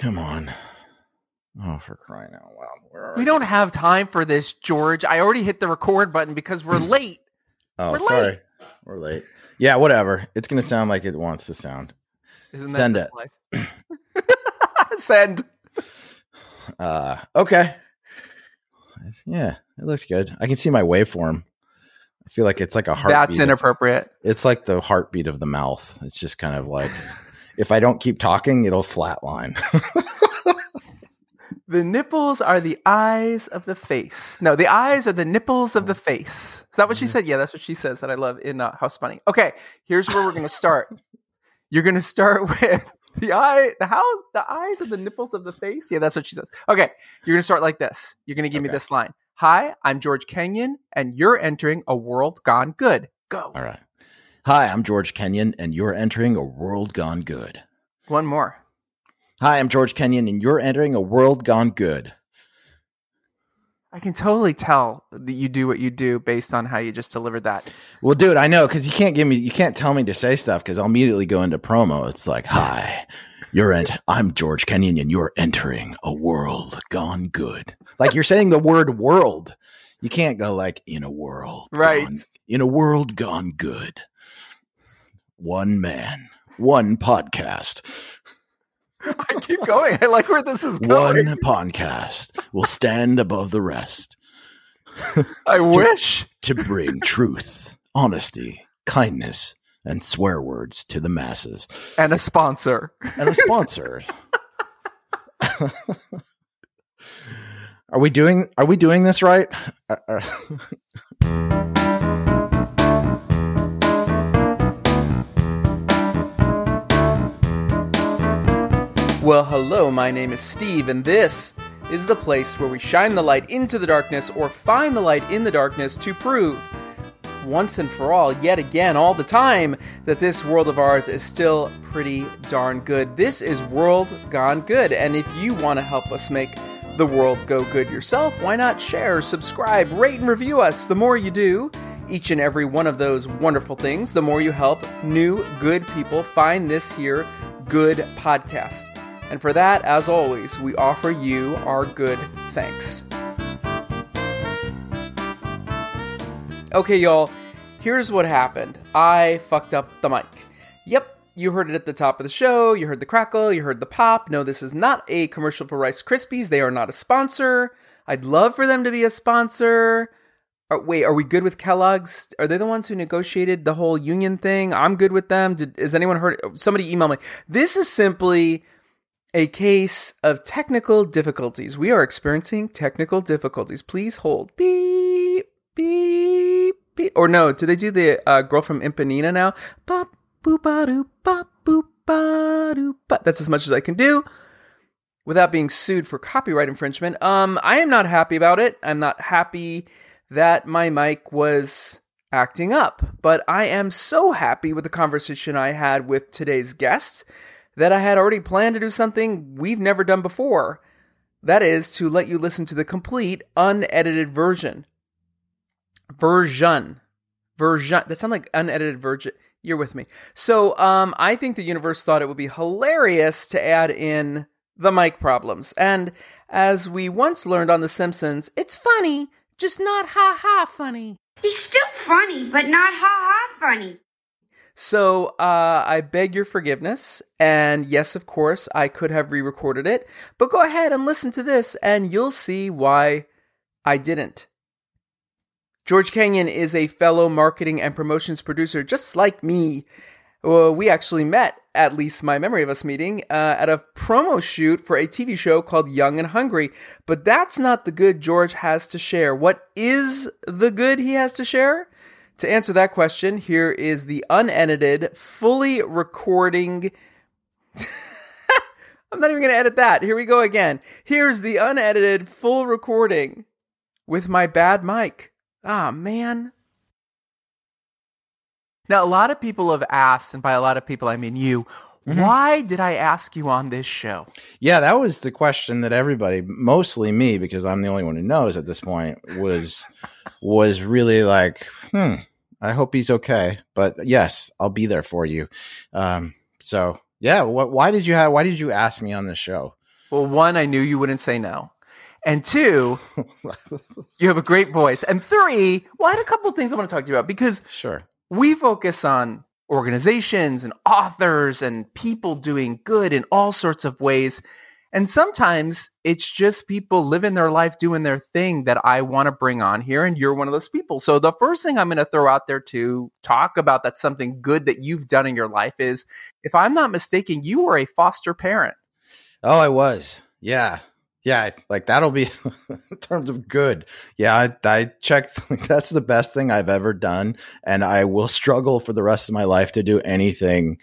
Come on. Oh, for crying out loud. Where are We don't have time for this, George. I already hit the record button because we're late. Oh, we're sorry. late. We're late. Yeah, whatever. It's going to sound like it wants to sound. Isn't that Send it. Send. Uh, okay. Yeah, it looks good. I can see my waveform. I feel like it's like a heartbeat. That's of- inappropriate. It's like the heartbeat of the mouth. It's just kind of like if I don't keep talking, it'll flatline. The nipples are the eyes of the face. No, the eyes are the nipples of the face. Is that what she said? Yeah, that's what she says that I love in uh, House Bunny. Okay, here's where we're going to start. You're going to start with the eye, the how, the eyes of the nipples of the face. Yeah, that's what she says. Okay, you're going to start like this. You're going to give me this line. Hi, I'm George Kenyon, and you're entering a world gone good. Go. All right. Hi, I'm George Kenyon, and you're entering a world gone good. One more. Hi, I'm George Kenyon, and you're entering a world gone good. I can totally tell that you do what you do based on how you just delivered that. Well, dude, I know because you can't give me, you can't tell me to say stuff because I'll immediately go into promo. It's like, hi, you're ent- I'm George Kenyon, and you're entering a world gone good. Like you're saying the word world. You can't go like in a world, Right. gone- in a world gone good. One man, one podcast, I keep going. I like where this is going. one podcast will stand above the rest I wish. to bring truth, honesty, kindness, and swear words to the masses. And a sponsor. and a sponsor. are we doing are we doing this right? Uh, uh. Well, hello, my name is Steve, and this is the place where we shine the light into the darkness or find the light in the darkness to prove once and for all, yet again, all the time, that this world of ours is still pretty darn good. This is World Gone Good, and if you want to help us make the world go good yourself, why not share, subscribe, rate, and review us? The more you do, each and every one of those wonderful things, the more you help new, good people find this here good podcast. And for that, as always, we offer you our good thanks. Okay, y'all, here's what happened. I fucked up the mic. Yep, you heard it at the top of the show. You heard the crackle. You heard the pop. No, this is not a commercial for Rice Krispies. They are not a sponsor. I'd love for them to be a sponsor. Are, wait, are we good with Kellogg's? Are they the ones who negotiated the whole union thing? I'm good with them. Did, has anyone heard? Somebody email me. This is simply a case of technical difficulties. We are experiencing technical difficulties. Please hold. Beep, beep, beep. Or no, do they do the uh, girl from Ipanema now? Bop, boop, ba, doo, bop, boop, ba, doo, ba. That's as much as I can do without being sued for copyright infringement. Um, I am not happy about it. I'm not happy that my mic was acting up, but I am so happy with the conversation I had with today's guest that I had already planned to do something we've never done before. That is to let you listen to the complete unedited version. Version. Version. That sounds like unedited version. You're with me. So, um, I think the universe thought it would be hilarious to add in the mic problems. And as we once learned on The Simpsons, it's funny, just not ha ha funny. He's still funny, but not ha ha funny. So uh, I beg your forgiveness. And yes, of course, I could have re recorded it. But go ahead and listen to this, and you'll see why I didn't. George Kenyon is a fellow marketing and promotions producer just like me. Well, we actually met, at least my memory of us meeting, uh, at a promo shoot for a TV show called Young and Hungry. But that's not the good George has to share. What is the good he has to share? To answer that question, here is the unedited, fully recording. I'm not even going to edit that. Here we go again. Here's the unedited, full recording with my bad mic. Ah, man. Now, a lot of people have asked, and by a lot of people, I mean you, why did I ask you on this show? yeah, that was the question that everybody, mostly me, because I'm the only one who knows at this point, was was really like, hmm, I hope he's okay. But yes, I'll be there for you. Um, so yeah, what? Why did you have? Why did you ask me on the show? Well, one, I knew you wouldn't say no. And two, you have a great voice. And three, well, I had a couple of things I want to talk to you about because sure. we focus on organizations and authors and people doing good in all sorts of ways. And sometimes it's just people living their life doing their thing that I want to bring on here. And you're one of those people. So the first thing I'm going to throw out there to talk about that's something good that you've done in your life is if I'm not mistaken, you were a foster parent. Oh, I was. Yeah. Yeah, like that'll be in terms of good. Yeah, I, I checked. Like, that's the best thing I've ever done, and I will struggle for the rest of my life to do anything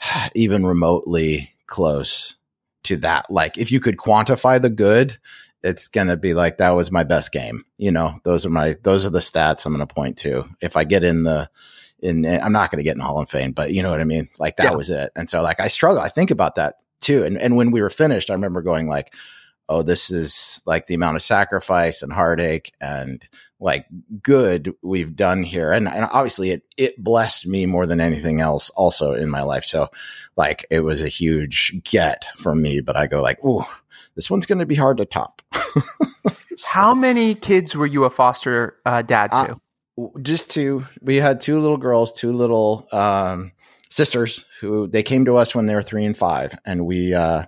even remotely close to that. Like, if you could quantify the good, it's gonna be like that was my best game. You know, those are my those are the stats I'm gonna point to. If I get in the in, I'm not gonna get in Hall of Fame, but you know what I mean. Like that yeah. was it. And so like I struggle. I think about that too. And and when we were finished, I remember going like oh, this is like the amount of sacrifice and heartache and like good we've done here. And, and obviously it, it blessed me more than anything else also in my life. So like it was a huge get for me, but I go like, oh, this one's going to be hard to top. How many kids were you a foster uh, dad to? Uh, just two. We had two little girls, two little um, sisters who they came to us when they were three and five, and we uh,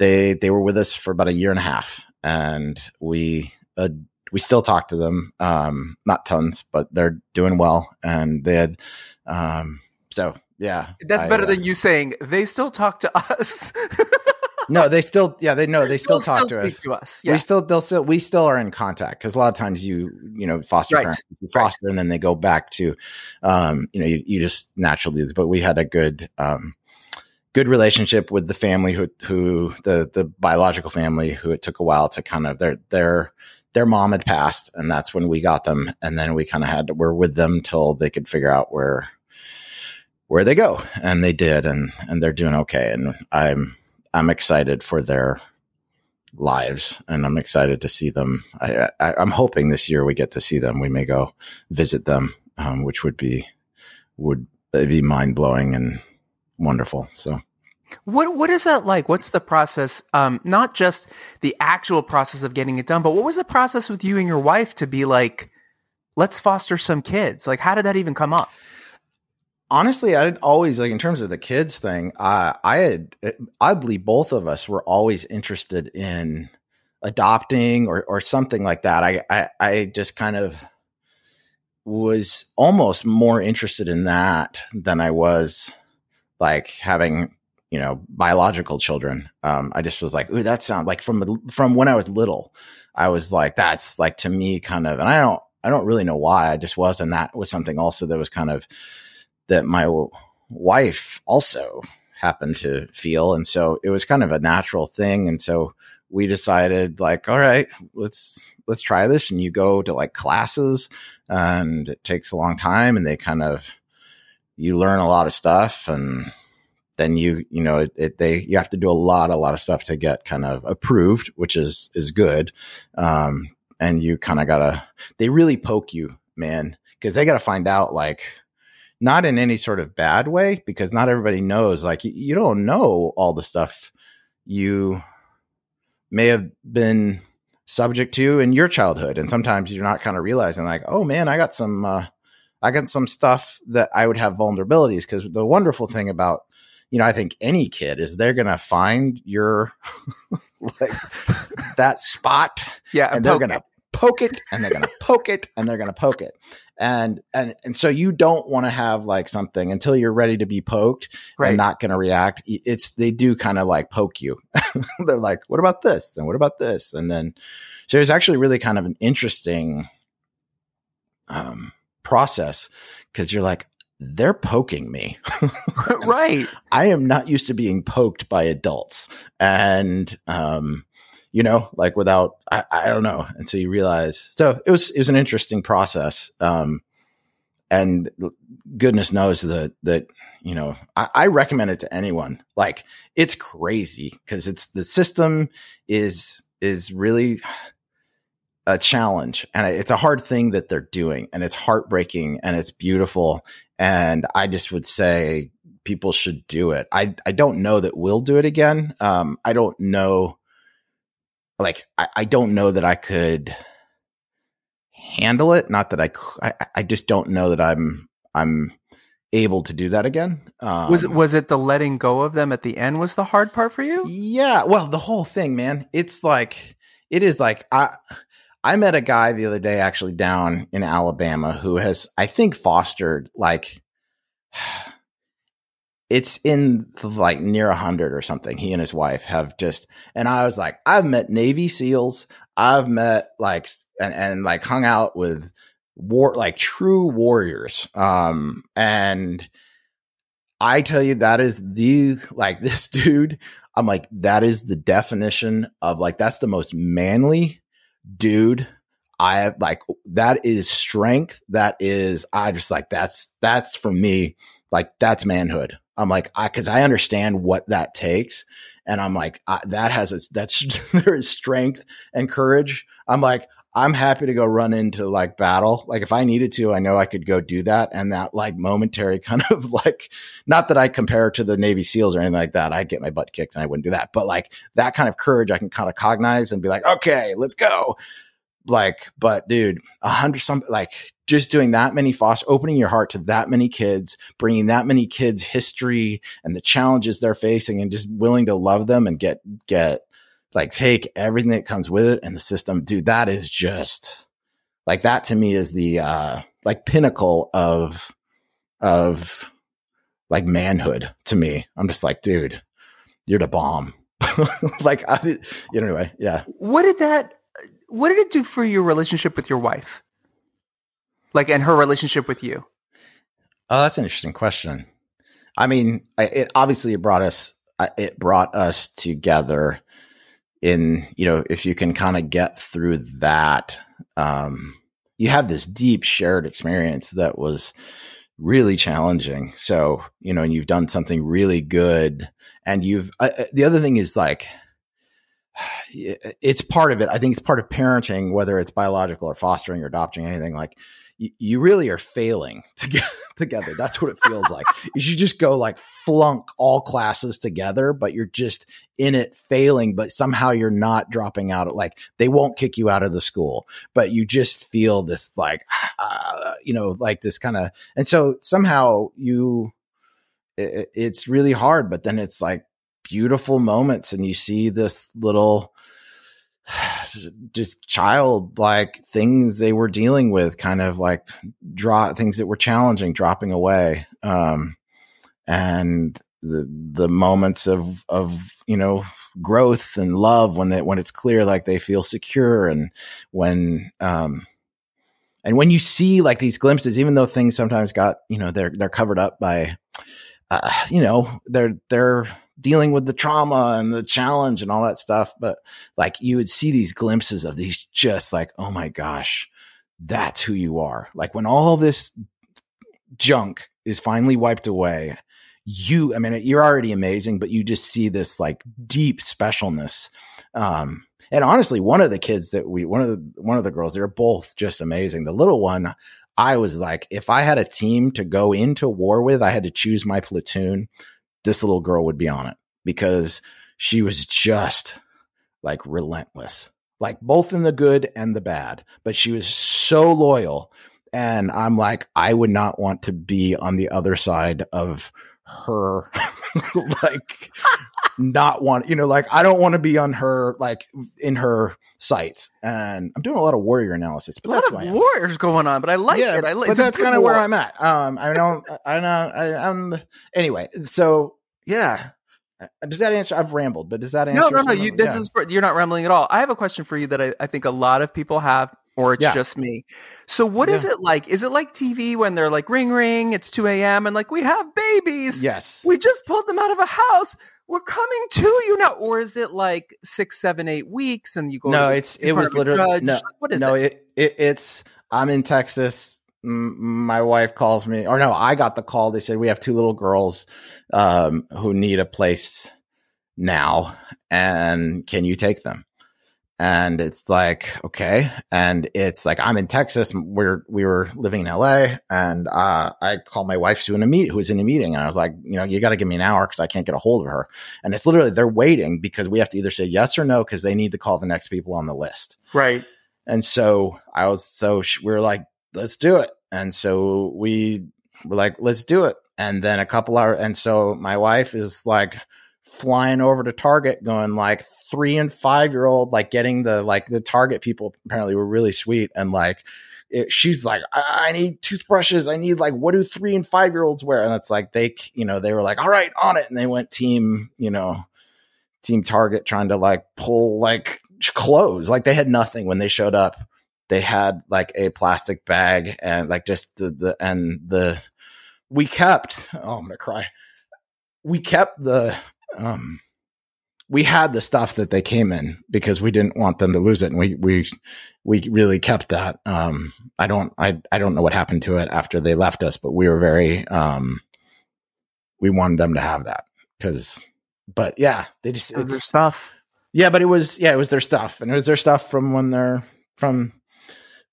they they were with us for about a year and a half, and we uh, we still talk to them, um, not tons, but they're doing well, and they had um, so yeah. That's I, better uh, than you saying they still talk to us. no, they still, yeah, they know they still, talk still to, us. to us. Yeah. We still, they'll still, we still are in contact because a lot of times you, you know, foster right. parents, foster, right. and then they go back to, um, you know, you, you just naturally, but we had a good, um, good relationship with the family who who the the biological family who it took a while to kind of their their their mom had passed and that's when we got them. And then we kind of had to we're with them till they could figure out where where they go. And they did and and they're doing okay. And I'm I'm excited for their lives and I'm excited to see them. I, I am hoping this year we get to see them. We may go visit them um, which would be would be mind blowing and wonderful. So what what is that like? What's the process? Um, not just the actual process of getting it done, but what was the process with you and your wife to be like, let's foster some kids? Like, how did that even come up? Honestly, I always like in terms of the kids thing. I I had oddly both of us were always interested in adopting or or something like that. I I, I just kind of was almost more interested in that than I was like having you know biological children um, i just was like ooh that sounds like from the from when i was little i was like that's like to me kind of and i don't i don't really know why i just was and that was something also that was kind of that my wife also happened to feel and so it was kind of a natural thing and so we decided like all right let's let's try this and you go to like classes and it takes a long time and they kind of you learn a lot of stuff and then you you know it, it, they you have to do a lot a lot of stuff to get kind of approved which is is good. Um, and you kind of gotta they really poke you man because they gotta find out like not in any sort of bad way because not everybody knows like you, you don't know all the stuff you may have been subject to in your childhood. And sometimes you're not kind of realizing like oh man i got some uh, I got some stuff that I would have vulnerabilities because the wonderful thing about you know, I think any kid is they're gonna find your like that spot, yeah, and they're gonna poke it, and they're gonna poke it, and they're gonna poke it, and and and so you don't want to have like something until you're ready to be poked right. and not gonna react. It's they do kind of like poke you. they're like, what about this, and what about this, and then so it's actually really kind of an interesting. Um, process because you're like, they're poking me. right. I am not used to being poked by adults. And, um, you know, like without, I, I don't know. And so you realize, so it was, it was an interesting process. Um, and goodness knows that, that, you know, I, I recommend it to anyone. Like it's crazy because it's the system is, is really, a challenge and it's a hard thing that they're doing and it's heartbreaking and it's beautiful. And I just would say people should do it. I I don't know that we'll do it again. Um, I don't know, like I, I don't know that I could handle it. Not that I, I, I just don't know that I'm I'm able to do that again. Um, was was it the letting go of them at the end was the hard part for you? Yeah, well, the whole thing, man. It's like it is like I I met a guy the other day actually down in Alabama who has I think fostered like it's in the, like near a hundred or something. He and his wife have just, and I was like, I've met Navy SEALs. I've met like, and, and like hung out with war, like true warriors. Um, and I tell you, that is the, like this dude, I'm like, that is the definition of like, that's the most manly dude I have like that is strength. That is, I just like that's, that's for me, like that's manhood. I'm like, I, cause I understand what that takes. And I'm like, I, that has its, that's, there is strength and courage. I'm like, I'm happy to go run into like battle. Like if I needed to, I know I could go do that. And that like momentary kind of like, not that I compare to the Navy SEALs or anything like that. I'd get my butt kicked and I wouldn't do that. But like that kind of courage, I can kind of cognize and be like, okay, let's go. Like, but dude, a hundred some like just doing that many foster, opening your heart to that many kids, bringing that many kids history and the challenges they're facing, and just willing to love them and get get like take everything that comes with it and the system, dude. That is just like that to me is the uh like pinnacle of of like manhood to me. I'm just like, dude, you're the bomb. like, I, you know, anyway, yeah. What did that? what did it do for your relationship with your wife? Like, and her relationship with you? Oh, that's an interesting question. I mean, it obviously it brought us it brought us together in you know if you can kind of get through that um you have this deep shared experience that was really challenging so you know and you've done something really good and you've uh, uh the other thing is like it's part of it. I think it's part of parenting, whether it's biological or fostering or adopting anything. Like you, really are failing to get together. That's what it feels like. You should just go like flunk all classes together, but you're just in it failing, but somehow you're not dropping out. Like they won't kick you out of the school, but you just feel this like, uh, you know, like this kind of, and so somehow you, it, it's really hard, but then it's like, beautiful moments and you see this little just childlike things they were dealing with kind of like draw things that were challenging dropping away um, and the the moments of of you know growth and love when they when it's clear like they feel secure and when um and when you see like these glimpses even though things sometimes got you know they're they're covered up by uh, you know they're they're dealing with the trauma and the challenge and all that stuff. But like you would see these glimpses of these just like, oh my gosh, that's who you are. Like when all this junk is finally wiped away, you, I mean, you're already amazing, but you just see this like deep specialness. Um, and honestly, one of the kids that we, one of the, one of the girls, they're both just amazing. The little one, I was like, if I had a team to go into war with, I had to choose my platoon this little girl would be on it because she was just like relentless, like both in the good and the bad. But she was so loyal. And I'm like, I would not want to be on the other side of her, like, not want, you know, like, I don't want to be on her, like, in her sights. And I'm doing a lot of warrior analysis, but a that's lot of warriors going on. But I like yeah, it. I like, but that's kind of where I'm at. Um, I don't, I know, I, I'm anyway. So yeah, uh, does that answer? I've rambled, but does that answer? No, no, no. You, this yeah. is you're not rambling at all. I have a question for you that I, I think a lot of people have, or it's yeah. just me. So, what yeah. is it like? Is it like TV when they're like ring ring? It's two a.m. and like we have babies. Yes, we just pulled them out of a house. We're coming to you now, or is it like six, seven, eight weeks, and you go? No, it's it was literally no. What is no, it? it, it it's I'm in Texas my wife calls me, or no, I got the call. They said we have two little girls um, who need a place now, and can you take them? And it's like okay. And it's like i'm in texas we're we were living in la and uh, i called my wife who in a meet who was in a meeting and i was like you know you got to give me an hour because i can't get a hold of her. And it's literally they're waiting because we have to either say yes or no because they need to call the next people on the list. Right. and so i was so sh- we were like let's do it. And so we were like let's do it. And then a couple hours and so my wife is like flying over to Target, going like three and five year old, like getting the like the Target people apparently were really sweet and like. It, she's like, I-, I need toothbrushes. I need like, what do three and five year olds wear? And it's like they, you know, they were like, all right, on it, and they went team, you know, team Target trying to like pull like clothes. Like they had nothing when they showed up. They had like a plastic bag and like just the, the and the we kept. Oh, I'm gonna cry. We kept the um we had the stuff that they came in because we didn't want them to lose it and we we we really kept that um i don't i i don't know what happened to it after they left us but we were very um we wanted them to have that because but yeah they just it's stuff. yeah but it was yeah it was their stuff and it was their stuff from when they're from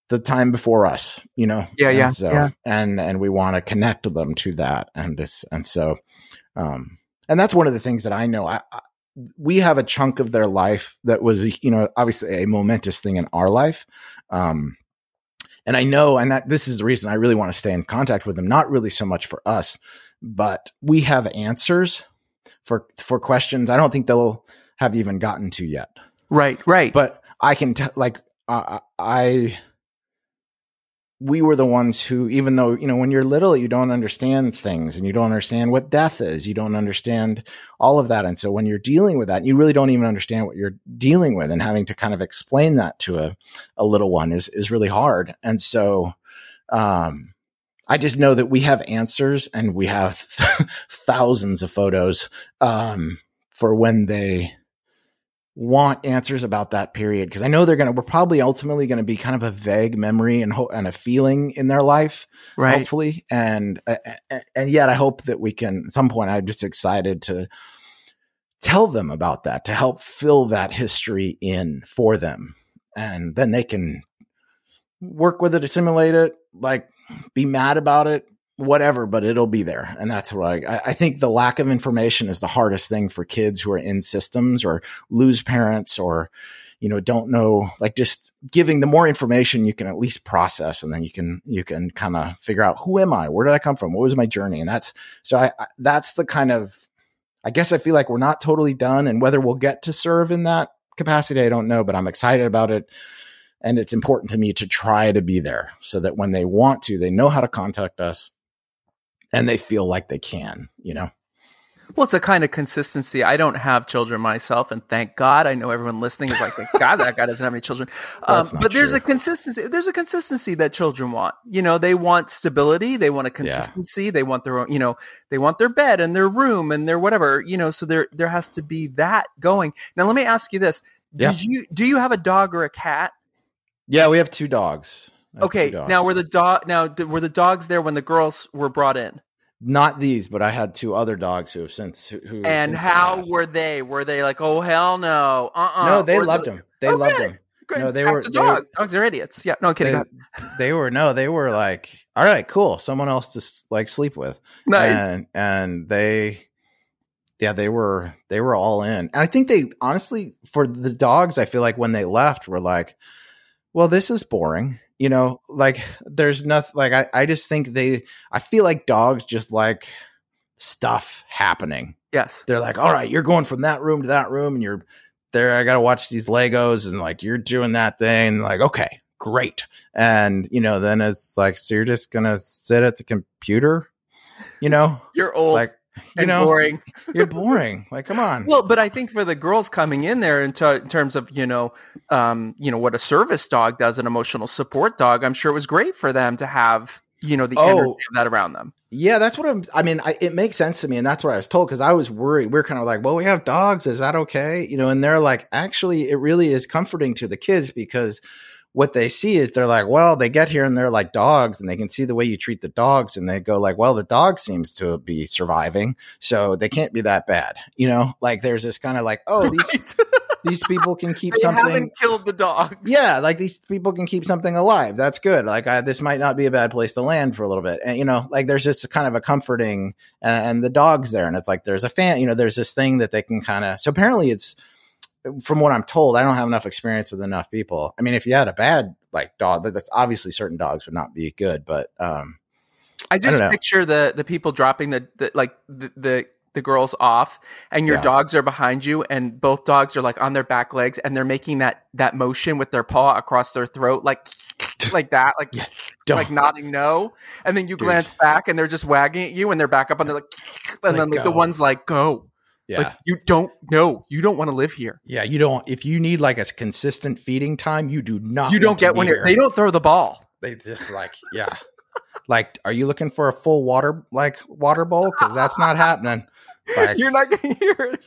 the time before us you know Yeah, And yeah, so yeah. and and we want to connect them to that and this and so um and that's one of the things that i know I, I we have a chunk of their life that was you know obviously a momentous thing in our life um and i know and that this is the reason i really want to stay in contact with them not really so much for us but we have answers for for questions i don't think they'll have even gotten to yet Right. Right. but I can tell, like, uh, I, we were the ones who, even though, you know, when you're little, you don't understand things and you don't understand what death is. You don't understand all of that. And so when you're dealing with that, you really don't even understand what you're dealing with and having to kind of explain that to a, a little one is, is really hard. And so, um, I just know that we have answers and we have thousands of photos, um, for when they, want answers about that period because I know they're going to we're probably ultimately going to be kind of a vague memory and ho- and a feeling in their life right. hopefully and uh, and yet I hope that we can at some point I'm just excited to tell them about that to help fill that history in for them and then they can work with it assimilate it like be mad about it whatever, but it'll be there. And that's what I, I think the lack of information is the hardest thing for kids who are in systems or lose parents or, you know, don't know, like just giving the more information you can at least process and then you can, you can kind of figure out who am I? Where did I come from? What was my journey? And that's, so I, I, that's the kind of, I guess I feel like we're not totally done and whether we'll get to serve in that capacity, I don't know, but I'm excited about it. And it's important to me to try to be there so that when they want to, they know how to contact us and they feel like they can, you know? Well, it's a kind of consistency. I don't have children myself, and thank God. I know everyone listening is like, thank God that guy doesn't have any children. Um, but there's true. a consistency. There's a consistency that children want. You know, they want stability. They want a Yeah. consistency. They want their own. You know, they want their bed and their room and their whatever. You know, so there there has to be that going. Now, let me ask you this: Yeah. Did you do you have a dog or a cat? Yeah, we have two dogs. Okay, dogs. now were the dog now were the dogs there when the girls were brought in? not these, but I had two other dogs who have since who. who And since how passed. were they? Were they like, oh hell no, uh, uh No, they loved them. They Oh, loved them. Great. No, they Cats were- are they dogs. dogs are idiots. Yeah, no I'm kidding. They, they were no, they were like, all right, cool, someone else to like sleep with. Nice. and and they yeah they were they were all in and i think they honestly for the dogs i feel like when they left were like well this is boring you know like there's nothing like i, I just think they i feel like dogs just like stuff happening. Yes. they're like all right you're going from that room to that room and you're there i gotta watch these legos and like you're doing that thing. And like okay great. And you know then it's like so you're just gonna sit at the computer you know? You're old. Like you know boring. you're boring like come on Well, but I think for the girls coming in there in, ter- in terms of you know, um, you know what a service dog does, an emotional support dog. I'm sure it was great for them to have you know the Oh. energy of that around them. yeah that's what i'm i mean I, it makes sense to me and that's what i was told because i was worried we are kind of like well we have dogs is that okay you know and they're like actually it really is comforting to the kids because what they see is they're like well they get here and they're like dogs and they can see the way you treat the dogs and they go like well the dog seems to be surviving so they can't be that bad you know like there's this kind of like oh these Right. these people can keep They something. haven't killed the dogs. Yeah, like these people can keep something alive. That's good. Like I, this might not be a bad place to land for a little bit. And you know, like there's just kind of a comforting, and, and the dogs there, and it's like there's a fan. You know, there's this thing that they can kind of. So apparently, it's from what I'm told. I don't have enough experience with enough people. I mean, if you had a bad like dog, that's obviously certain dogs would not be good, but um, I just know. picture the the people dropping the, the like the, the the girls off and your Yeah. dogs are behind you and both dogs are like on their back legs and they're making that that motion with their paw across their throat like like that like Yeah, like nodding no and then you Dude. glance back and they're just wagging at you and they're back up and they're like and then like, the one's like go yeah. like you don't know you don't want to live here Yeah, you don't. If you need like a consistent feeding time, you do not. you don't get one here here. they don't throw the ball They just like yeah, like are you looking for a full water like water bowl? Because that's not happening. Like you're not gonna hear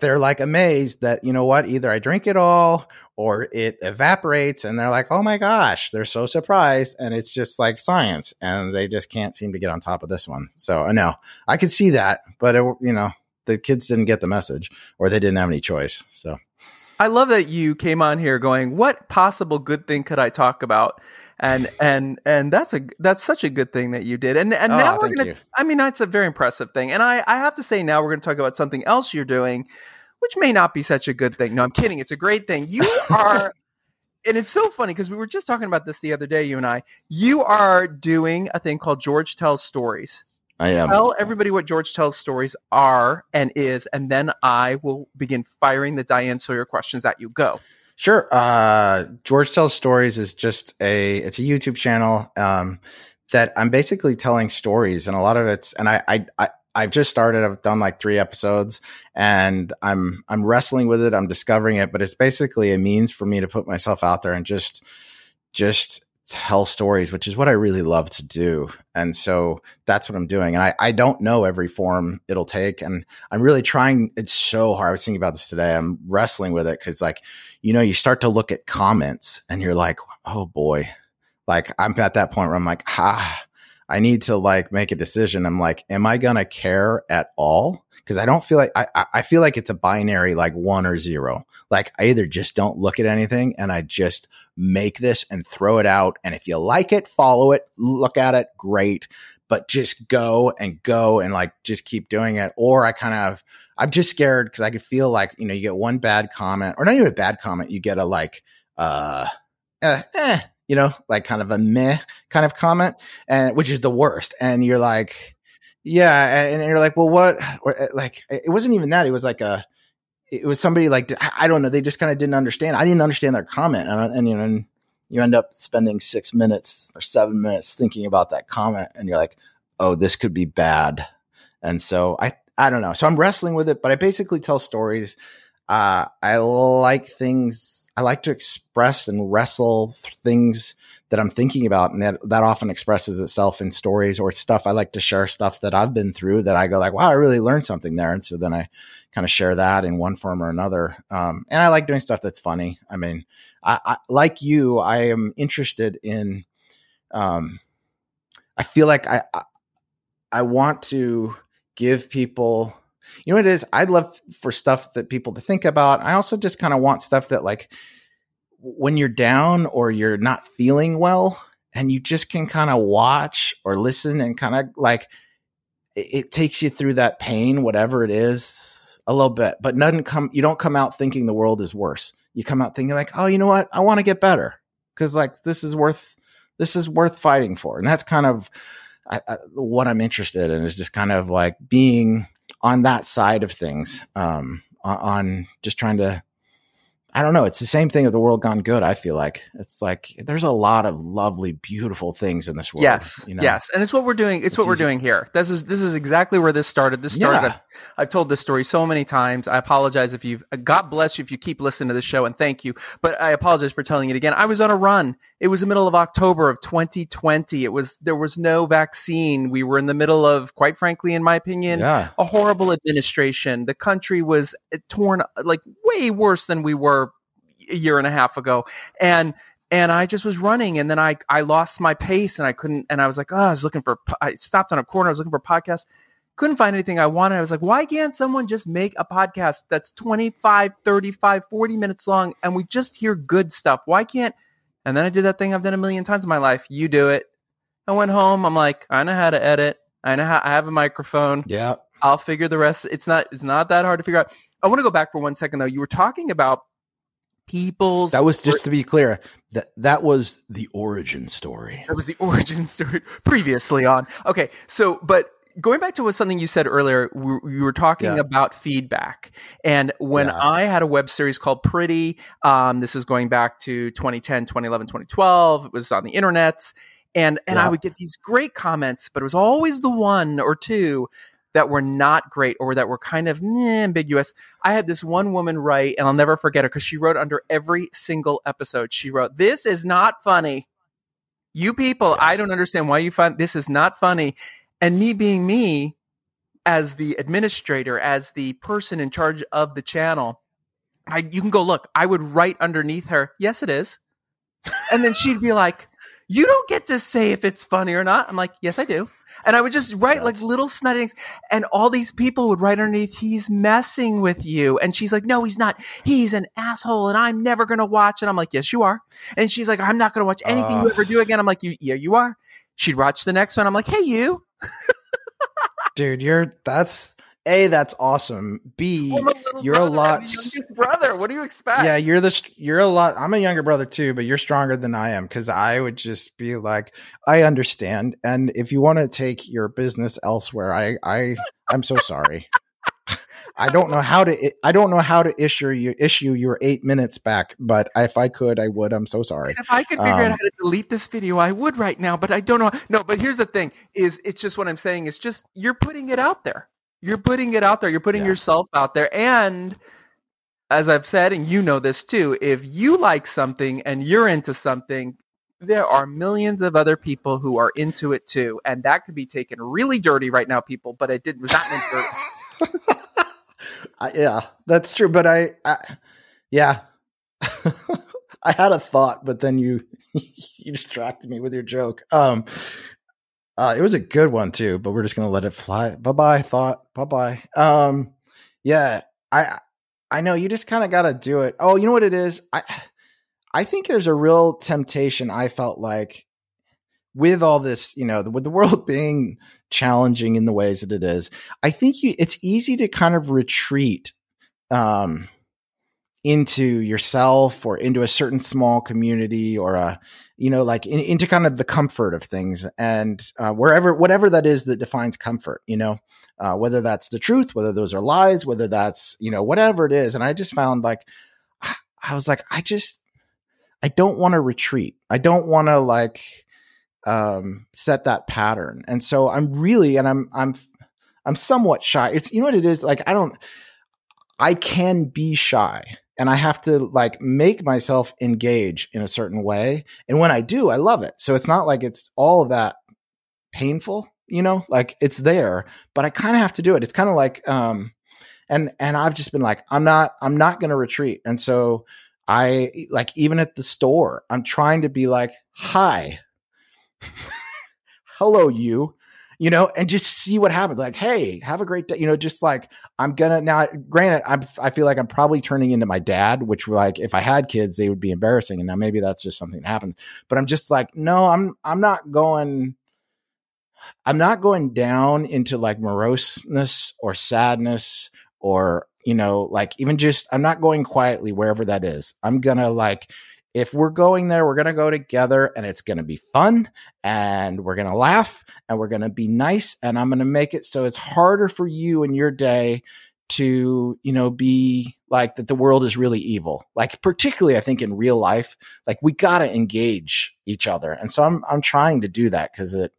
they're like amazed that you know what? Either I drink it all or it evaporates, and they're like, oh my gosh, they're so surprised, and it's just like science, and they just can't seem to get on top of this one. So I know I could see that, but it, you know the kids didn't get the message, or they didn't have any choice. So I love that you came on here going, "What possible good thing could I talk about?" And and and that's a that's such a good thing that you did. And and Oh, now we're gonna. you. I mean, that's a very impressive thing. And I I have to say now we're gonna talk about something else you're doing, which may not be such a good thing. No, I'm kidding. It's a great thing. You are. And it's so funny because we were just talking about this the other day, you and I. You are doing a thing called George Tells Stories. I am. Tell everybody what George Tells Stories are and is, and then I will begin firing the Diane Sawyer questions at you. Go. Sure. Uh, George tells stories is just a it's a YouTube channel um, that I'm basically telling stories, and a lot of it's and I I. I I've just started. I've done like three episodes, and I'm I'm wrestling with it. I'm discovering it, but it's basically a means for me to put myself out there and just just tell stories, which is what I really love to do. And so that's what I'm doing. And I, I don't know every form it'll take. And I'm really trying. It's so hard. I was thinking about this today. I'm wrestling with it because, like, you know, you start to look at comments and you're like, oh boy. Like, I'm at that point where I'm like, ah, I need to like make a decision. I'm like, am I going to care at all? Because I don't feel like I, I- I feel like it's a binary, like one or zero. Like I either just don't look at anything and I just make this and throw it out. And if you like it, follow it, look at it, great. But just go and go and like just keep doing it. Or I kind of, I'm just scared because I could feel like, you know, you get one bad comment or not even a bad comment, you get a like, uh, eh, eh, you know, like kind of a meh kind of comment, and which is the worst. And you're like, yeah, and, and you're like, well, what? Or uh, like, it wasn't even that. It was like a, it was somebody like I I don't know. They just kind of didn't understand. I didn't understand their comment, and, and you know, and you end up spending six minutes or seven minutes thinking about that comment, and you're like, oh, this could be bad. And so I, I don't know. So I'm wrestling with it, but I basically tell stories. Uh, I like things. I like to express and wrestle things that I'm thinking about, and that that often expresses itself in stories or stuff. I like to share stuff that I've been through that I go like, wow, I really learned something there, and so then I kind of share that in one form or another. Um, and I like doing stuff that's funny. I mean, I, I like you. I am interested in. Um, I feel like I, I I want to give people. You know what it is? I'd love for stuff that people to think about. I also just kind of want stuff that like when you're down or you're not feeling well and you just can kind of watch or listen and kind of like it, it takes you through that pain, whatever it is, a little bit, but doesn't come, you don't come out thinking the world is worse. You come out thinking like, oh, you know what? I want to get better because like this is worth, this is worth fighting for. And that's kind of I, I, what I'm interested in is just kind of like being on that side of things, um, on, just trying to, I don't know. It's the same thing of the world gone good. I feel like it's like there's a lot of lovely, beautiful things in this world. Yes, you know? yes, and it's what we're doing. It's, It's what we're easy. doing here. This is this is exactly where this started. This started. Yeah. I've told this story so many times. I apologize if you've. God bless you if you keep listening to the show, and thank you. But I apologize for telling it again. I was on a run. It was the middle of October of 2020. It was there was no vaccine. We were in the middle of, quite frankly, in my opinion, Yeah. a horrible administration. The country was torn like way worse than we were a year and a half ago. And and I just was running and then I I lost my pace and I couldn't and I was like, oh, I was looking for I stopped on a corner, I was looking for podcasts, couldn't find anything I wanted. I was like, why can't someone just make a podcast that's 25, 35, 40 minutes long and we just hear good stuff? Why can't? And then I did that thing I've done a million times in my life. You do it. I went home. I'm like, I know how to edit. I know how I have a microphone. Yeah. I'll figure the rest. It's not it's not that hard to figure out. I want to go back for one second though. You were talking about people's That was just to be clear. That that was the origin story. that was the origin story previously on. Okay, so but going back to what something you said earlier, we, we were talking Yeah. about feedback, and when Yeah. I had a web series called Pretty, um, this is going back to 2010, 2011, 2012. It was on the internet and and I would get these great comments, but it was always the one or two that were not great or that were kind of meh, ambiguous. I had this one woman write, and I'll never forget her because she wrote under every single episode. She wrote, "This is not funny." You people, I don't understand why you find this is not funny. And me being me, as the administrator, as the person in charge of the channel, I you can go look. I would write underneath her, "Yes, it is," and then she'd be like, "You don't get to say if it's funny or not." I'm like, "Yes, I do." And I would just write like little snotty things, and all these people would write underneath, "He's messing with you," and she's like, "No, he's not. He's an asshole, and I'm never gonna watch." And I'm like, "Yes, you are." And she's like, "I'm not gonna watch anything you Uh. ever do again." I'm like, yeah, you are." She'd watch the next one. I'm like, "Hey, you." Dude, you're that's A, that's awesome. B, a you're a brother. I'm lot the youngest brother. What do you expect? Yeah, you're the you're a lot. I'm a younger brother too, but you're stronger than I am because I would just be like, I understand, and if you want to take your business elsewhere, I I I'm so sorry. I don't know how to I don't know how to issue you issue your eight minutes back, but if I could, I would. I'm so sorry. And if I could figure out Um, how to delete this video, I would right now, but I don't know. No, but here's the thing: is it's just what I'm saying. It's just you're putting it out there. You're putting it out there. You're putting Yeah. yourself out there, and as I've said, and you know this too, if you like something and you're into something, there are millions of other people who are into it too, and that could be taken really dirty right now, people. But it did was not meant dirty. I, yeah, that's true. But I, I yeah, I had a thought, but then you you distracted me with your joke. Um, uh, it was a good one too, but we're just gonna let it fly. Bye bye, thought. Bye bye. Um, yeah, I I know you just kind of got to do it. Oh, you know what it is? I I think there's a real temptation. I felt like with all this, you know, with the world being challenging in the ways that it is, I think you it's easy to kind of retreat um into yourself or into a certain small community or a you know like in, into kind of the comfort of things. And uh, wherever whatever that is that defines comfort you know uh, whether that's the truth whether those are lies whether that's you know whatever it is. And i just found like I- was like i just i don't want to retreat. I don't want to like um set that pattern. And so i'm really and i'm i'm i'm somewhat shy. It's you know what it is? Like i don't i can be shy and i have to like make myself engage in a certain way and when i do i love it. So it's not like it's all that painful you know like it's there but i kind of have to do it. It's kind of like um and and i've just been like i'm not i'm not going to retreat. And so i like even at the store i'm trying to be like hi. Hello you you know and just see what happens like hey have a great day you know just like i'm gonna now granted i'm i feel like i'm probably turning into my dad which like if i had kids they would be embarrassing and now maybe that's just something that happens but i'm just like no i'm i'm not going i'm not going down into like moroseness or sadness or you know like even just i'm not going quietly wherever that is. I'm gonna like if we're going there we're gonna go together and it's gonna be fun and we're gonna laugh and we're gonna be nice and i'm gonna make it so it's harder for you in your day to you know be like that the world is really evil. Like particularly i think in real life like we got to engage each other and so i'm i'm trying to do that cuz it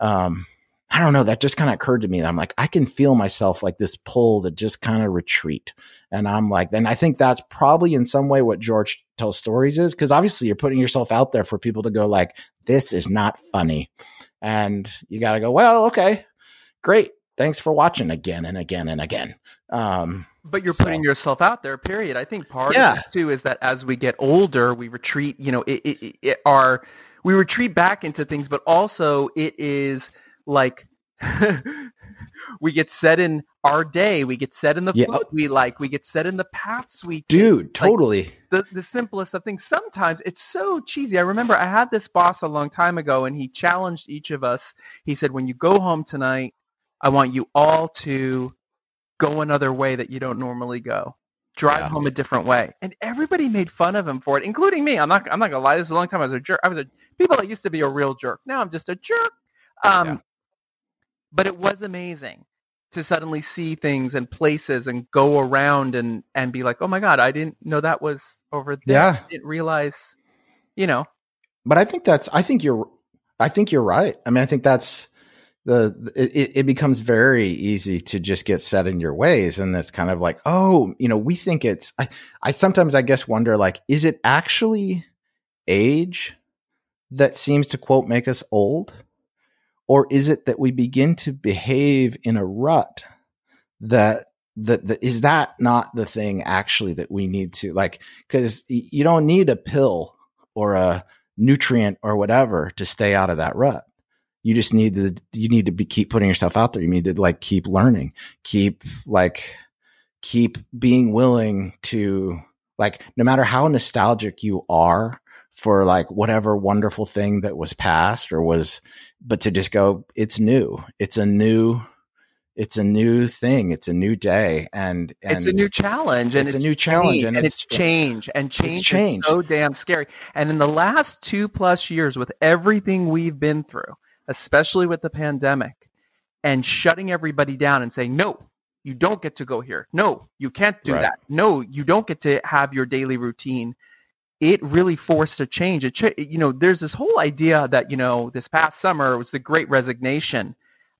um i don't know that just kind of occurred to me i'm like i can feel myself like this pull to just kind of retreat and i'm like and i think that's probably in some way what george tells stories is cuz obviously you're putting yourself out there for people to go like this is not funny and you got to go well okay great thanks for watching again and again and again um But you're So- putting yourself out there. Period. I think part Yeah. of it too is that as we get older, we retreat. You know, it, it, it, it our we retreat back into things, but also it is like we get set in our day. We get set in the Yeah. food we like. We get set in the paths we take. Dude, It's like totally. the, the simplest of things. Sometimes it's so cheesy. I remember I had this boss a long time ago and he challenged each of us. He said, when you go home tonight, I want you all to go another way that you don't normally go. Drive Yeah. home a different way. And everybody made fun of him for it, including me. I'm not I'm not gonna lie, this is a long time I was a jerk. I was a people that used to be a real jerk. Now I'm just a jerk. Um Yeah. But it was amazing to suddenly see things and places and go around and and be like, oh my god, I didn't know that was over there. Yeah. I didn't realize, you know. But I think that's I think you're I think you're right. I mean, I think that's the it, it becomes very easy to just get set in your ways and it's kind of like, oh, you know, we think it's I, I sometimes I guess wonder like, is it actually age that seems to quote make us old? Or is it that we begin to behave in a rut that that, that is that not the thing actually that we need to like because you don't need a pill or a nutrient or whatever to stay out of that rut. You just need to you need to be keep putting yourself out there. You need to like keep learning. Keep like keep being willing to like no matter how nostalgic you are for like whatever wonderful thing that was past or was but to just go it's new it's a new it's a new thing it's a new day and, and it's a new challenge and it's a new challenge change, and and it's- it's change and change, change. is so damn scary. And in the last two plus years, with everything we've been through, especially with the pandemic, and shutting everybody down and saying, "No, you don't get to go here. No, you can't do Right. that. No, you don't get to have your daily routine." It really forced a change. It, you know, there's this whole idea that you know, this past summer was the Great Resignation,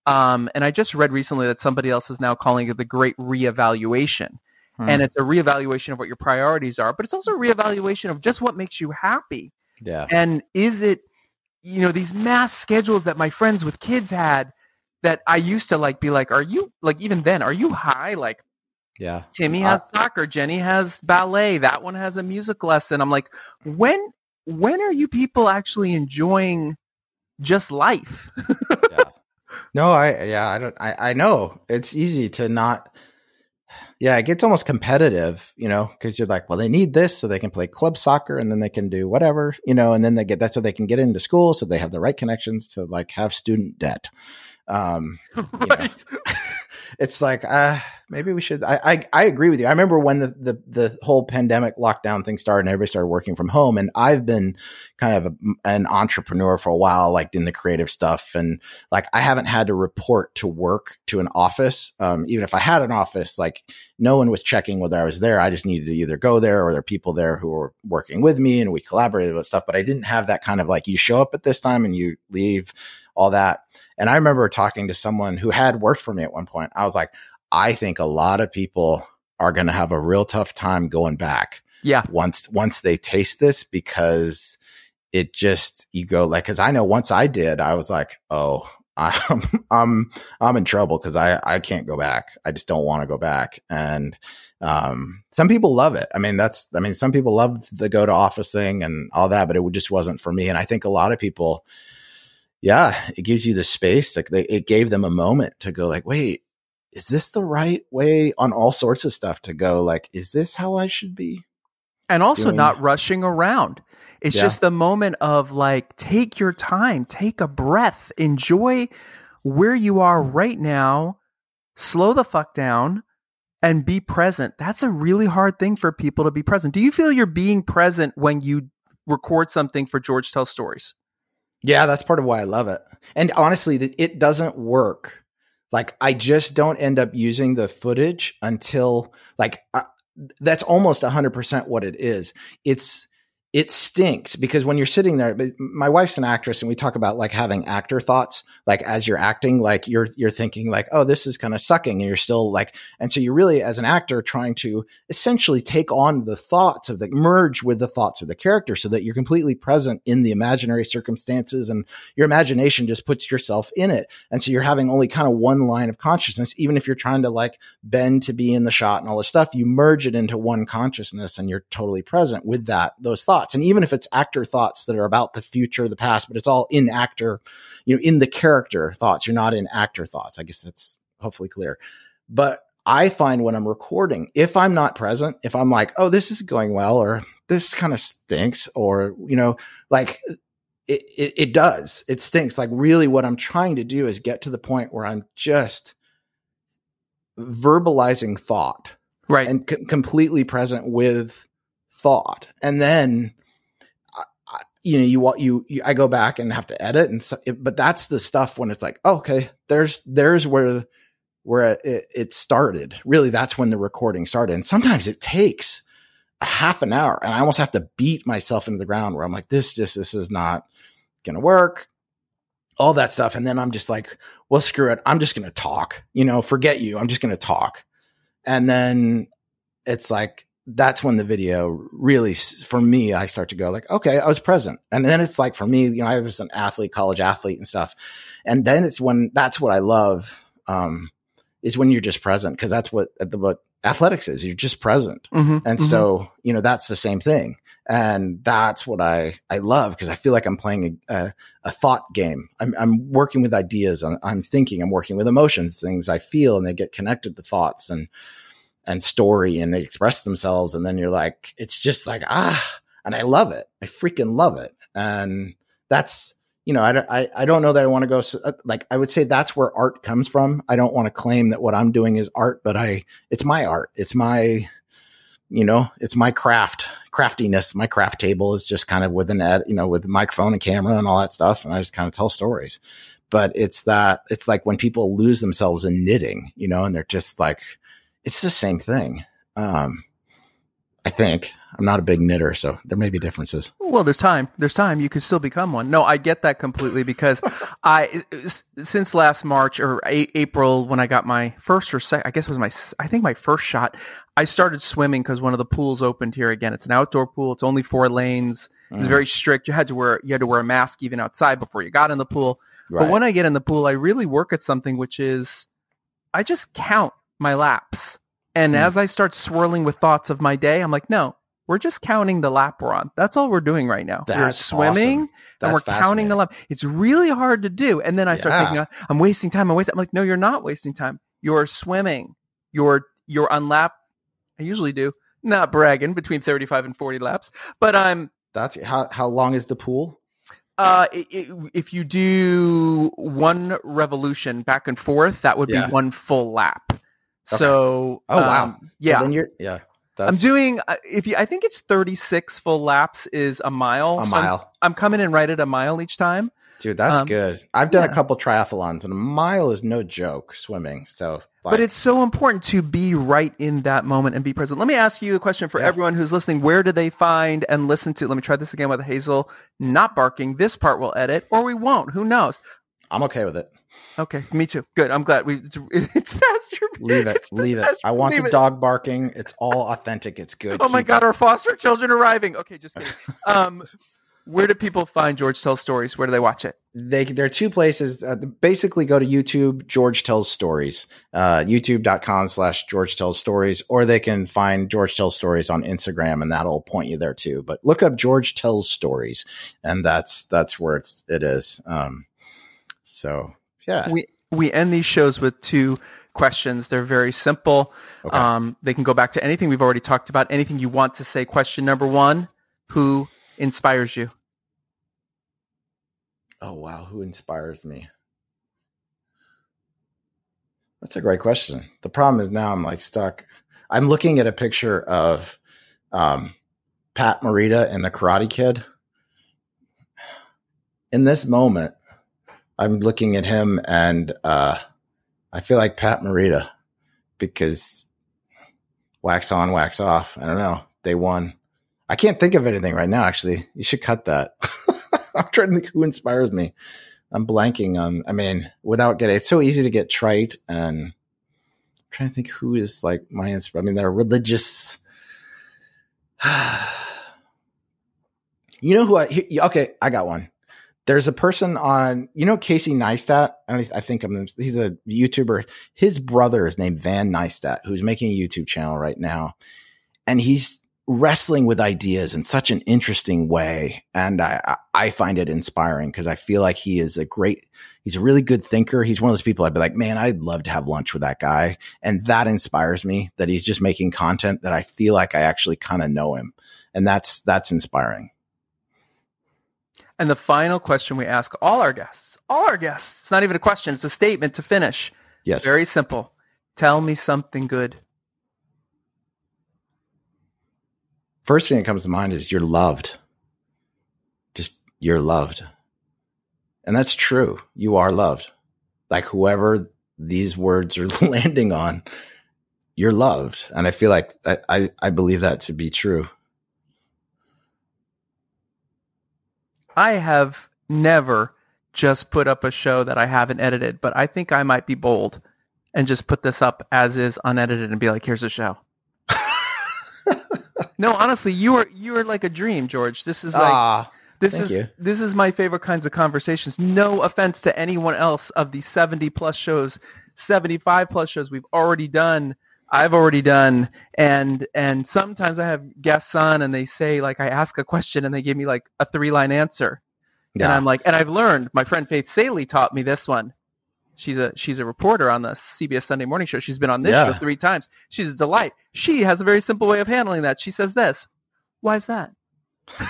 um, and I just read recently that somebody else is now calling it the Great Reevaluation Hmm. and it's a reevaluation of what your priorities are, but it's also a reevaluation of just what makes you happy. yeah And is it, you know, these mass schedules that my friends with kids had that I used to like be like, are you like even then, are you high? Like yeah Timmy Uh, has soccer, Jenny has ballet, that one has a music lesson. I'm like, when when are you people actually enjoying just life? yeah. No, I yeah, I don't I, I know. It's easy to not yeah, it gets almost competitive, you know, because you're like, well, they need this so they can play club soccer and then they can do whatever, you know, and then they get that so they can get into school so they have the right connections to like have student debt. Um, right. it's like uh maybe we should I, I i agree with you. I remember when the the, the whole pandemic lockdown thing started and everybody started working from home and i've been kind of a, an entrepreneur for a while like in the creative stuff and like i haven't had to report to work to an office. Um even if i had an office like no one was checking whether i was there. I just needed to either go there or there are people there who were working with me and we collaborated with stuff but i didn't have that kind of like you show up at this time and you leave all that and I remember talking to someone who had worked for me at one point. I was like, I think a lot of people are going to have a real tough time going back Yeah. once once they taste this because it just you go like cuz I know once I did I was like, "Oh, I'm I'm I'm in trouble cuz I I can't go back. I just don't want to go back." And um some people love it. I mean, that's I mean, some people love the go to office thing and all that, but it just wasn't for me and I think a lot of people yeah, it gives you the space. Like they, it gave them a moment to go like, wait, is this the right way on all sorts of stuff to go? Like, is this how I should be? and also doing- not rushing around. It's Yeah. just the moment of like, take your time, take a breath, enjoy where you are right now, slow the fuck down, and be present. That's a really hard thing for people to be present. Do you feel you're being present when you record something for George Tell Stories? Yeah, that's part of why I love it. And honestly, it doesn't work. Like I just don't end up using the footage until like I, that's almost 100% what it is. It's it stinks because when you're sitting there my wife's an actress and we talk about like having actor thoughts like as you're acting like you're you're thinking like oh this is kind of sucking and you're still like and so you're really as an actor trying to essentially take on the thoughts of the merge with the thoughts of the character so that you're completely present in the imaginary circumstances and your imagination just puts yourself in it. And so you're having only kind of one line of consciousness. Even if you're trying to like bend to be in the shot and all this stuff you merge it into one consciousness and you're totally present with that those thoughts and even if it's actor thoughts that are about the future the past but it's all in actor you know in the character thoughts you're not in actor thoughts i guess that's hopefully clear. But I find when I'm recording, if I'm not present, if I'm like, oh, this is going well, or this kind of stinks, or, you know, like it, it, it does, it stinks. Like really what I'm trying to do is get to the point where I'm just verbalizing thought Right. and c- completely present with thought. And then, you know, you, you, you, I go back and have to edit and so, it, but that's the stuff when it's like, oh, okay, there's, there's where, where it, it started. Really, that's when the recording started. And sometimes it takes a half an hour and I almost have to beat myself into the ground where I'm like, this just, this is not going to work. All that stuff. And then I'm just like, well, screw it. I'm just going to talk, you know, forget you. I'm just going to talk. And then it's like, that's when the video really, for me, I start to go like, okay, I was present. And then it's like, for me, you know, I was an athlete, college athlete and stuff. And then it's when, that's what I love, um, is when you're just present. Cause that's what, the what athletics is. You're just present. Mhm, And mhm. so, you know, that's the same thing. And that's what I, I love because I feel like I'm playing a, a, a thought game. I'm, I'm working with ideas. I'm, I'm thinking, I'm working with emotions, things I feel, and they get connected to thoughts and, and story and they express themselves. And then you're like, it's just like, ah, and I love it. I freaking love it. And that's, you know, I, don't- I, I don't know that I want to go uh, like, I would say that's where art comes from. I don't want to claim that what I'm doing is art, but I, it's my art. It's my, you know, it's my craft, craftiness. My craft table is just kind of with an ed, you know, with microphone and camera and all that stuff. And I just kind of tell stories. But it's that, it's like when people lose themselves in knitting, you know, and they're just like, it's the same thing. Um, I think I'm not a big knitter, so there may be differences. Well, there's time. There's time. You can still become one. No, I get that completely because I, since last March or a- April when I got my first or second, I guess it was my, I think my first shot, I started swimming because one of the pools opened here again. It's an outdoor pool. It's only four lanes. It's Mm. very strict. You had to wear, you had to wear a mask even outside before you got in the pool. Right. But when I get in the pool, I really work at something which is I just count my laps. And Hmm. as I start swirling with thoughts of my day, I'm like, no, we're just counting the lap we're on. That's all we're doing right now. we're swimming awesome. and we're counting the lap. It's really hard to do. And then I start Yeah. thinking, "Uh, I'm wasting time. I'm wasting. I'm like, no, you're not wasting time. You're swimming. You're you're on lap. I usually do. Not bragging between 35 and 40 laps, but I'm That's how, how long is the pool? uh, i i if you do one revolution back and forth, that would Yeah. be one full lap. So, Oh, wow. um, So yeah, then you're, yeah. I'm doing. uh, If you, I think it's 36 full laps is a mile. a So I'm- mile. I'm, coming in right at a mile each time. Dude, that's Um, good. I've done yeah. a couple triathlons and a mile is no joke swimming. So, but it's so important to be right in that moment and be present. Let me ask you a question for Yeah. everyone who's listening. Where do they find and listen to? Let me try this again with Hazel not barking. This part we'll edit or we won't. Who knows? I'm okay with it. Okay, me too. Good. I'm glad we. It's, it's past your. Leave it. Leave it. I want leave the it. dog barking. It's all authentic. It's good. Oh my Keep God, it. our foster children arriving. Okay, just kidding. Um, where do people find George Tells Stories? Where do they watch it? They, there are two places. Uh, basically, go to YouTube, George Tells Stories, uh, youtube.com slash George Tells Stories, or they can find George Tells Stories on Instagram and that'll point you there too. But look up George Tells Stories and that's, that's where it's, it is. Um, so yeah. We we end these shows with two questions. They're very simple. Okay. Um, they can go back to anything we've already talked about. Anything you want to say. Question number one: Who inspires you? Oh wow, who inspires me? That's a great question. The problem is now I'm like stuck. I'm looking at a picture of um, Pat Morita and the Karate Kid. In this moment, I'm looking at him and uh, I feel like Pat Morita because wax on, wax off. I don't know. They won. I can't think of anything right now. Actually, you should cut that. I'm trying to think who inspires me. I'm blanking on. I mean, without getting, it's so easy to get trite, and I'm trying to think who is like my inspiration. I mean, they're religious. you know who I? Okay, I got one. There's a person on, you know, Casey Neistat. I, think I'm. He's a YouTuber. His brother is named Van Neistat, who's making a YouTube channel right now, and he's wrestling with ideas in such an interesting way. And I, I find it inspiring because I feel like he is a great, he's a really good thinker. He's one of those people I'd be like, man, I'd love to have lunch with that guy. And that inspires me that he's just making content that I feel like I actually kind of know him. And that's, that's inspiring. And the final question we ask all our guests, all our guests, it's not even a question, it's a statement to finish. Yes. Very simple. Tell me something good. First thing that comes to mind is you're loved. Just you're loved. And that's true. You are loved. Like whoever these words are landing on, you're loved. And I feel like I, I, I believe that to be true. I have never just put up a show that I haven't edited, but I think I might be bold and just put this up as is unedited and be like, here's a show. no, honestly, you are you are like a dream, George. This is like ah, this is you. this is my favorite kinds of conversations. No offense to anyone else of the 70 plus shows, 75 plus shows we've already done. I've already done and and sometimes I have guests on and they say like I ask a question and they give me like a three line answer. And. I'm like, and I've learned. My friend Faith Salie taught me this one. She's a she's a reporter on the CBS Sunday Morning Show. She's been on this Yeah. show three times. She's a delight. She has a very simple way of handling that. She says this. Why is that?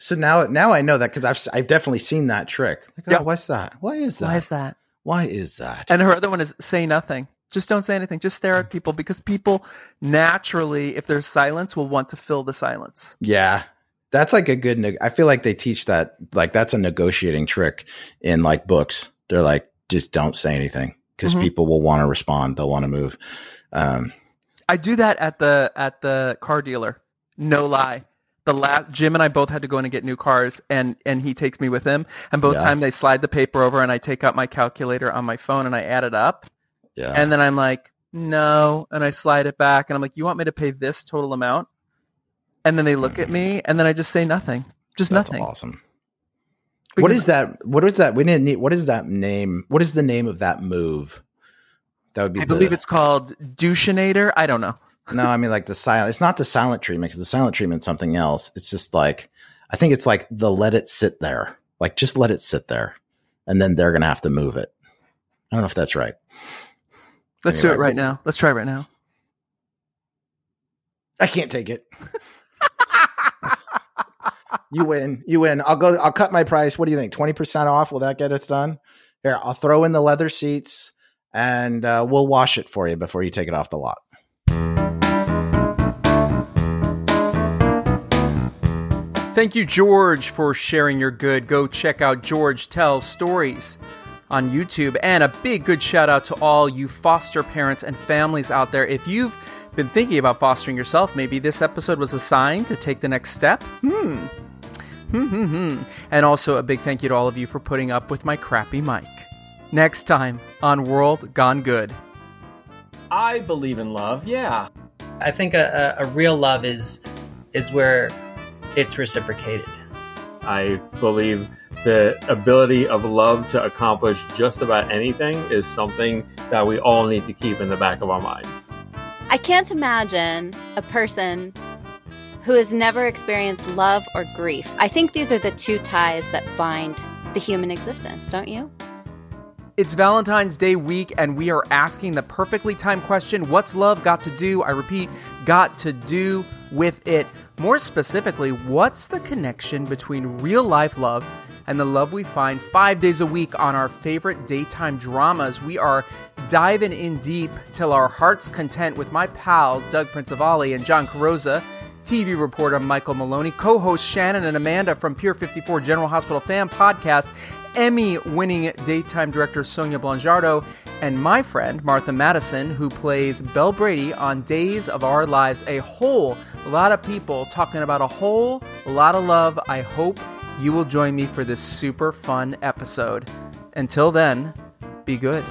So now, now I know that because I've I've definitely seen that trick. Like, oh, Yeah. what's that? Why is that? Why is that? Why is that? And her other one is say nothing. Just don't say anything. Just stare at people because people naturally, if there's silence, will want to fill the silence. Yeah. That's like a good, neg- I feel like they teach that, like, that's a negotiating trick in like books. They're like, just don't say anything because Mhm. people will want to respond. They'll want to move. Um, I do that at the at the car dealer. No lie. The last Jim and I both had to go in and get new cars, and and he takes me with him. And both Yeah. time they slide the paper over, and I take out my calculator on my phone and I add it up, yeah. and then I'm like, no, and I slide it back, and I'm like, you want me to pay this total amount? And then they look at me, and then I just say nothing, just that's nothing. awesome. What Because is that? What is that? We didn't need, what is that name? What is the name of that move? That would be I the- believe it's called douchenator. I don't know. No, I mean like the silent. It's not the silent treatment because the silent treatment's something else. It's just like I think it's like the let it sit there. Like just let it sit there, and then they're gonna have to move it. I don't know if that's right. Let's do it right now. Let's try it right now. I can't take it. you win. You win. I'll go. I'll cut my price. What do you think? Twenty percent off. Will that get us done? Here, I'll throw in the leather seats, and uh, we'll wash it for you before you take it off the lot. Thank you, George, for sharing your good. Go check out George Tell Stories on YouTube. And a big good shout out to all you foster parents and families out there. If you've been thinking about fostering yourself, maybe this episode was a sign to take the next step. Hmm. Hmm, hmm, hmm. And also a big thank you to all of you for putting up with my crappy mic. Next time on World Gone Good. I believe in love. Yeah. I think a, a, a real love is is where it's reciprocated. I believe the ability of love to accomplish just about anything is something that we all need to keep in the back of our minds. I can't imagine a person who has never experienced love or grief. I think these are the two ties that bind the human existence, don't you? It's Valentine's Day week, and we are asking the perfectly timed question What's love got to do? I repeat, got to do with it. More specifically, what's the connection between real life love and the love we find five days a week on our favorite daytime dramas? We are diving in deep till our heart's content with my pals, Doug Principali and John Carosa. TV reporter Michael Maloney, co host Shannon and Amanda from Pier 54 General Hospital Fan Podcast, Emmy winning daytime director Sonia Blangiardo, and my friend Martha Madison, who plays Belle Brady on Days of Our Lives. A whole lot of people talking about a whole lot of love. I hope you will join me for this super fun episode. Until then, be good.